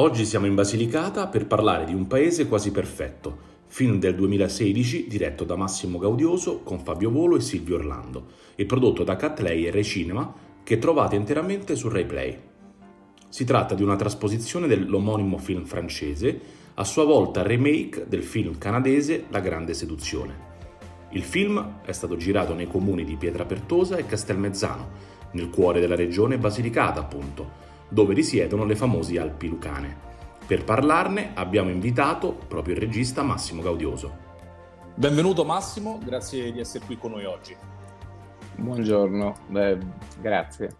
Oggi siamo in Basilicata per parlare di Un paese quasi perfetto, film del 2016 diretto da Massimo Gaudioso con Fabio Volo e Silvio Orlando e prodotto da Catley e Rai Cinema che trovate interamente su Rai Play. Si tratta di una trasposizione dell'omonimo film francese, a sua volta remake del film canadese La Grande Seduzione. Il film è stato girato nei comuni di Pietrapertosa e Castelmezzano, nel cuore della regione Basilicata appunto, dove risiedono le famose Alpi Lucane. Per parlarne abbiamo invitato proprio il regista Massimo Gaudioso. Benvenuto Massimo, grazie di essere qui con noi oggi. Buongiorno, Beh, grazie.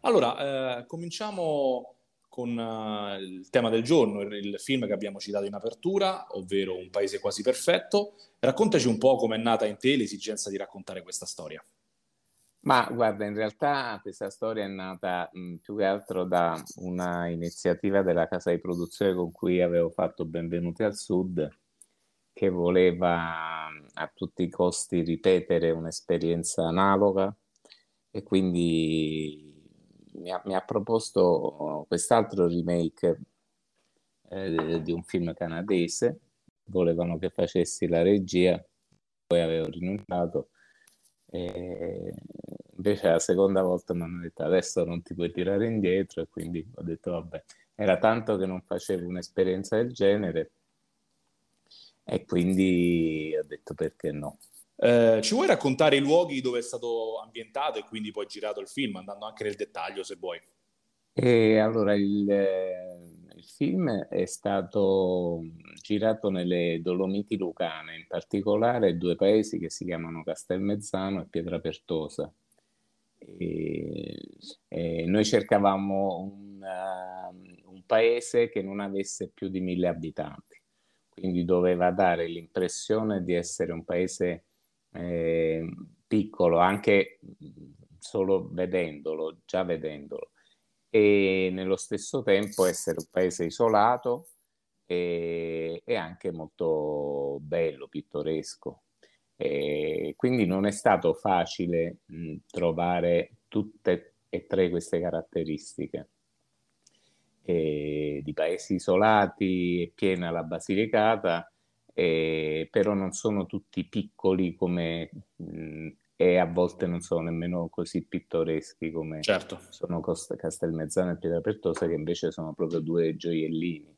Allora, eh, cominciamo con uh, il tema del giorno, il, il, film che abbiamo citato in apertura, ovvero Un paese quasi perfetto. Raccontaci un po' come è nata in te l'esigenza di raccontare questa storia. Ma guarda, in realtà questa storia è nata mh, più che altro da una iniziativa della casa di produzione con cui avevo fatto Benvenuti al Sud, che voleva a tutti i costi ripetere un'esperienza analoga e quindi mi ha, mi ha proposto quest'altro remake eh, di un film canadese, volevano che facessi la regia, poi avevo rinunciato invece la seconda volta mi hanno detto adesso non ti puoi tirare indietro e quindi ho detto vabbè, era tanto che non facevo un'esperienza del genere e quindi ho detto perché no. Eh, ci vuoi raccontare i luoghi dove è stato ambientato e quindi poi girato il film, andando anche nel dettaglio se vuoi? E allora il, il film è stato girato nelle Dolomiti Lucane, in particolare due paesi che si chiamano Castelmezzano e Pietrapertosa. E, e noi cercavamo un, uh, un, paese che non avesse più di mille abitanti, quindi doveva dare l'impressione di essere un paese eh, piccolo, anche solo vedendolo, già vedendolo e nello stesso tempo essere un paese isolato e, e anche molto bello, pittoresco. E quindi non è stato facile mh, trovare tutte e tre queste caratteristiche. E di paesi isolati e piena la Basilicata, e, però non sono tutti piccoli come mh, e a volte non sono nemmeno così pittoreschi come certo. sono Costa, Castelmezzano e Pietrapertosa, che invece sono proprio due gioiellini.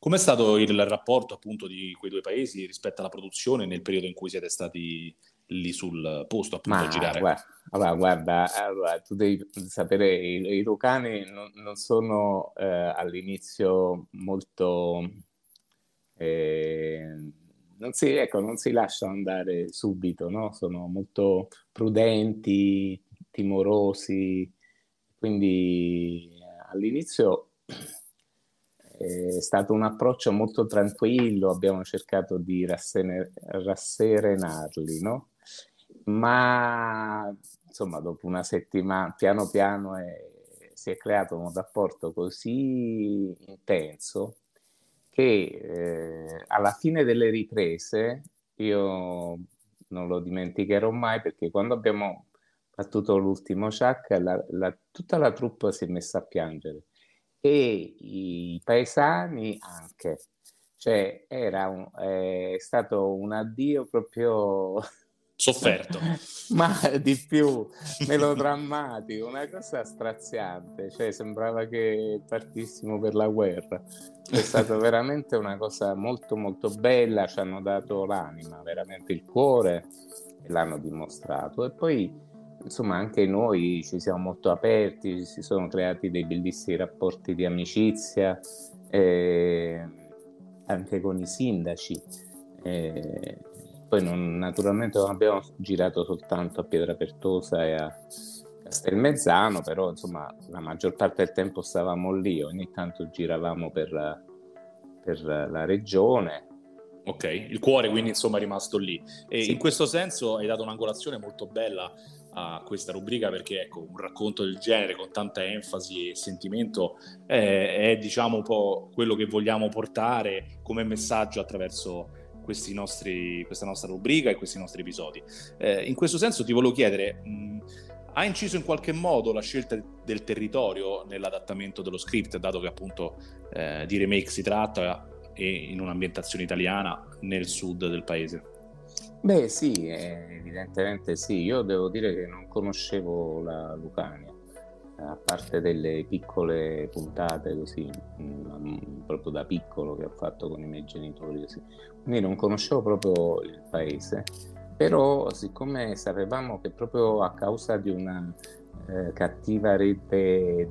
Com'è stato il rapporto appunto di quei due paesi rispetto alla produzione nel periodo in cui siete stati lì sul posto appunto Ma, a girare? Guarda, allora, guarda, allora, tu devi sapere, i, i Lucani non, non sono eh, all'inizio molto... Eh, non si, ecco, non si lasciano andare subito, no? sono molto prudenti, timorosi, quindi all'inizio è stato un approccio molto tranquillo, abbiamo cercato di rassene, rasserenarli, no? ma insomma dopo una settimana piano piano è, si è creato un rapporto così intenso che eh, alla fine delle riprese io non lo dimenticherò mai perché quando abbiamo battuto l'ultimo Chuck la, la, tutta la truppa si è messa a piangere e i paesani anche cioè era un, è stato un addio proprio sofferto. Ma di più, melodrammatico, una cosa straziante, cioè sembrava che partissimo per la guerra. È stata veramente una cosa molto molto bella, ci hanno dato l'anima, veramente il cuore e l'hanno dimostrato. E poi insomma anche noi ci siamo molto aperti, si sono creati dei bellissimi rapporti di amicizia eh, anche con i sindaci. Eh, poi non, naturalmente non abbiamo girato soltanto a Pietra Pertosa e a Castelmezzano, però insomma la maggior parte del tempo stavamo lì, ogni tanto giravamo per, per la regione. Ok, il cuore quindi insomma è rimasto lì. E sì. in questo senso hai dato un'angolazione molto bella a questa rubrica perché ecco un racconto del genere con tanta enfasi e sentimento è, è diciamo un po' quello che vogliamo portare come messaggio attraverso nostri, questa nostra rubrica e questi nostri episodi. Eh, in questo senso ti volevo chiedere, mh, ha inciso in qualche modo la scelta del territorio nell'adattamento dello script, dato che appunto eh, di remake si tratta e in un'ambientazione italiana nel sud del paese? Beh sì, evidentemente sì, io devo dire che non conoscevo la Lucania a parte delle piccole puntate così, proprio da piccolo che ho fatto con i miei genitori così. Quindi non conoscevo proprio il paese, però siccome sapevamo che proprio a causa di una eh, cattiva rete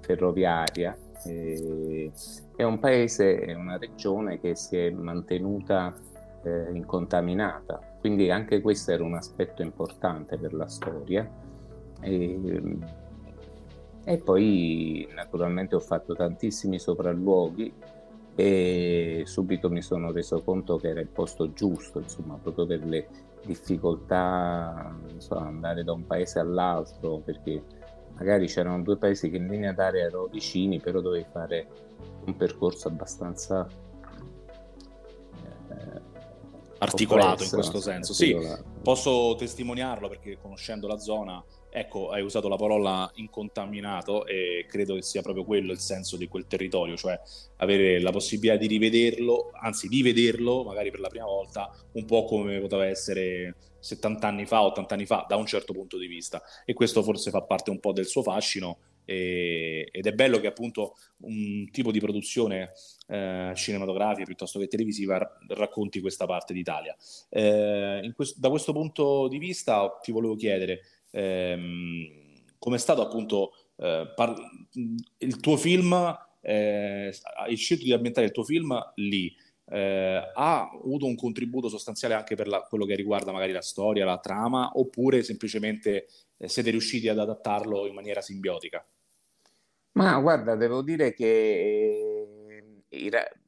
ferroviaria eh, è un paese, è una regione che si è mantenuta eh, incontaminata, quindi anche questo era un aspetto importante per la storia. E, e poi naturalmente ho fatto tantissimi sopralluoghi e subito mi sono reso conto che era il posto giusto, insomma, proprio per le difficoltà, so, andare da un paese all'altro, perché magari c'erano due paesi che in linea d'aria erano vicini, però dovevi fare un percorso abbastanza articolato in questo senso. Sì, posso testimoniarlo perché conoscendo la zona Ecco, hai usato la parola incontaminato e credo che sia proprio quello il senso di quel territorio, cioè avere la possibilità di rivederlo, anzi di vederlo magari per la prima volta, un po' come poteva essere 70 anni fa, 80 anni fa, da un certo punto di vista. E questo forse fa parte un po' del suo fascino e, ed è bello che appunto un tipo di produzione eh, cinematografica piuttosto che televisiva racconti questa parte d'Italia. Eh, questo, da questo punto di vista ti volevo chiedere ehm, come è stato appunto eh, par- il tuo film, eh, hai scelto di ambientare il tuo film lì. Eh, ha avuto un contributo sostanziale anche per la, quello che riguarda magari la storia, la trama, oppure semplicemente eh, siete riusciti ad adattarlo in maniera simbiotica? Ma guarda, devo dire che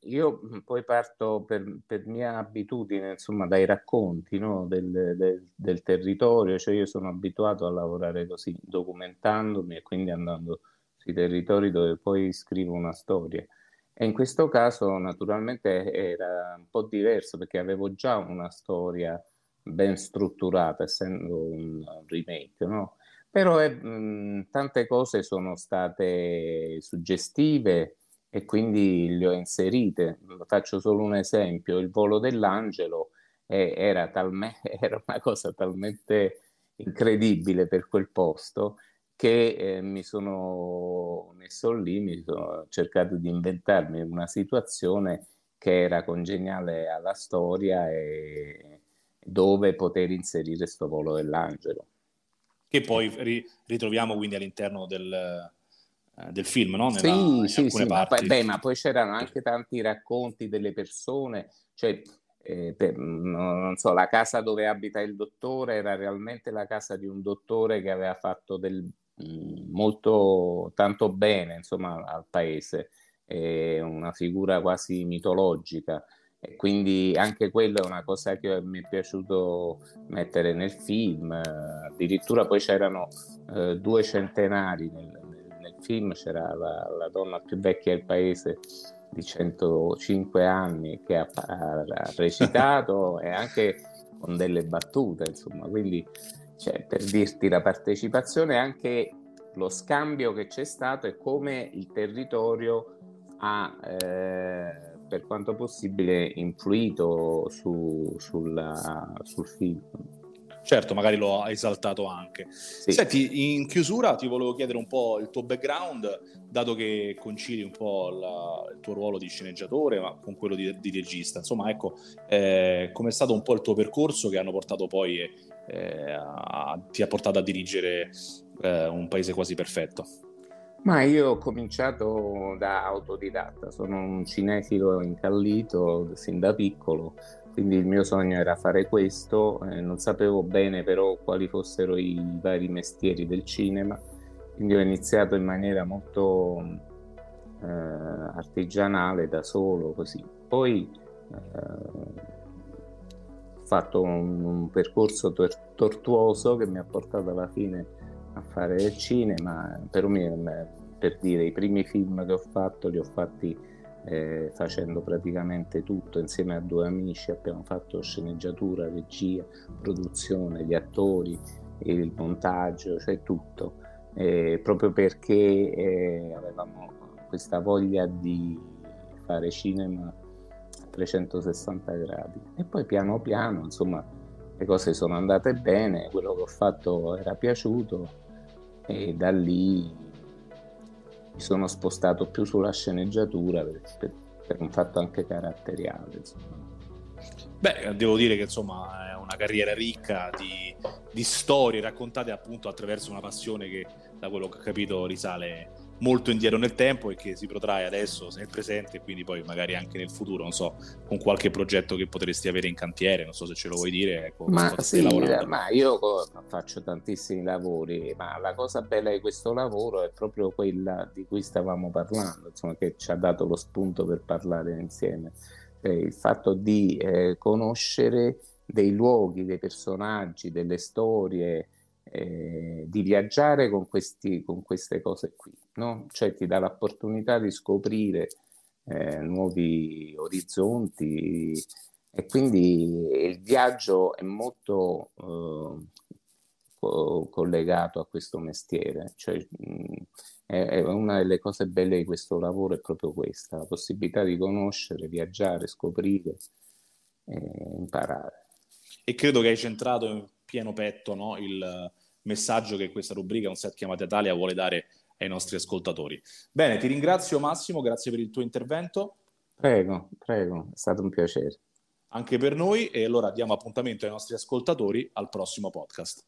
io mm, poi parto per, per mia abitudine, insomma, dai racconti no? del, del, del, territorio, cioè io sono abituato a lavorare così, documentandomi e quindi andando sui territori dove poi scrivo una storia. E in questo caso naturalmente era un po' diverso perché avevo già una storia ben strutturata, essendo un remake, no? Però eh, mh, tante cose sono state suggestive e quindi le ho inserite. Faccio solo un esempio, il volo dell'angelo eh, era, talme- era, una cosa talmente incredibile per quel posto che eh, mi sono messo lì, mi sono cercato di inventarmi una situazione che era congeniale alla storia e dove poter inserire questo volo dell'angelo. Che poi ri- ritroviamo quindi all'interno del, eh, del film, no? Nella, sì, sì, sì, ma poi, beh, ma poi c'erano anche tanti racconti delle persone, cioè, eh, per, non so, la casa dove abita il dottore era realmente la casa di un dottore che aveva fatto del, mm, molto, tanto bene, insomma, al paese, è una figura quasi mitologica. E quindi anche quella è una cosa che mi è piaciuto mettere nel film. Addirittura poi c'erano eh, due centenari nel, film c'era la, la, donna più vecchia del paese di 105 anni che ha, ha recitato e anche con delle battute, insomma, quindi cioè, per dirti la partecipazione anche lo scambio che c'è stato e come il territorio ha eh, per quanto possibile influito su, sulla, sul film. Certo, magari lo ha esaltato anche. Sì. Senti, in chiusura ti volevo chiedere un po' il tuo background, dato che concili un po' la, il tuo ruolo di sceneggiatore ma con quello di, di regista. Insomma, ecco, eh, com'è stato un po' il tuo percorso che hanno portato poi, eh, a, ti ha portato a dirigere eh, un paese quasi perfetto? Ma io ho cominciato da autodidatta, sono un cinefilo incallito sin da piccolo quindi il mio sogno era fare questo, eh, non sapevo bene però quali fossero i vari mestieri del cinema, quindi ho iniziato in maniera molto eh, artigianale da solo così. Poi eh, ho fatto un, un percorso tor- tortuoso che mi ha portato alla fine a fare il cinema, però mi, per dire i primi film che ho fatto li ho fatti eh, facendo praticamente tutto insieme a due amici, abbiamo fatto sceneggiatura, regia, produzione, gli attori, il montaggio, cioè tutto, eh, proprio perché eh, avevamo questa voglia di fare cinema a 360 gradi. E poi piano piano insomma le cose sono andate bene, quello che ho fatto era piaciuto e da lì mi sono spostato più sulla sceneggiatura per, per, per un fatto anche caratteriale. Insomma. Beh, devo dire che insomma è una carriera ricca di, di, storie raccontate appunto attraverso una passione che da quello che ho capito risale molto indietro nel tempo e che si protrae adesso nel presente e quindi poi magari anche nel futuro, non so, con qualche progetto che potresti avere in cantiere, non so se ce lo vuoi dire. Ecco, ma sì, ma io faccio tantissimi lavori, ma la cosa bella di questo lavoro è proprio quella di cui stavamo parlando, insomma, che ci ha dato lo spunto per parlare insieme. Eh, il fatto di eh, conoscere dei luoghi, dei personaggi, delle storie, eh, di viaggiare con, questi, con, queste cose qui, no? cioè ti dà l'opportunità di scoprire eh, nuovi orizzonti e quindi il viaggio è molto eh, co- collegato a questo mestiere, cioè, mh, è, è una delle cose belle di questo lavoro è proprio questa, la possibilità di conoscere, viaggiare, scoprire e imparare. E credo che hai centrato in pieno petto no? il, messaggio che questa rubrica Un set chiamata Italia vuole dare ai nostri ascoltatori. Bene, ti ringrazio Massimo, grazie per il tuo intervento. Prego, prego, è stato un piacere. Anche per noi e allora diamo appuntamento ai nostri ascoltatori al prossimo podcast.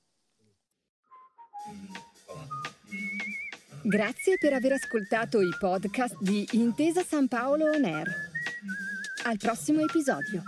Grazie per aver ascoltato i podcast di Intesa San Paolo On Air. Al prossimo episodio.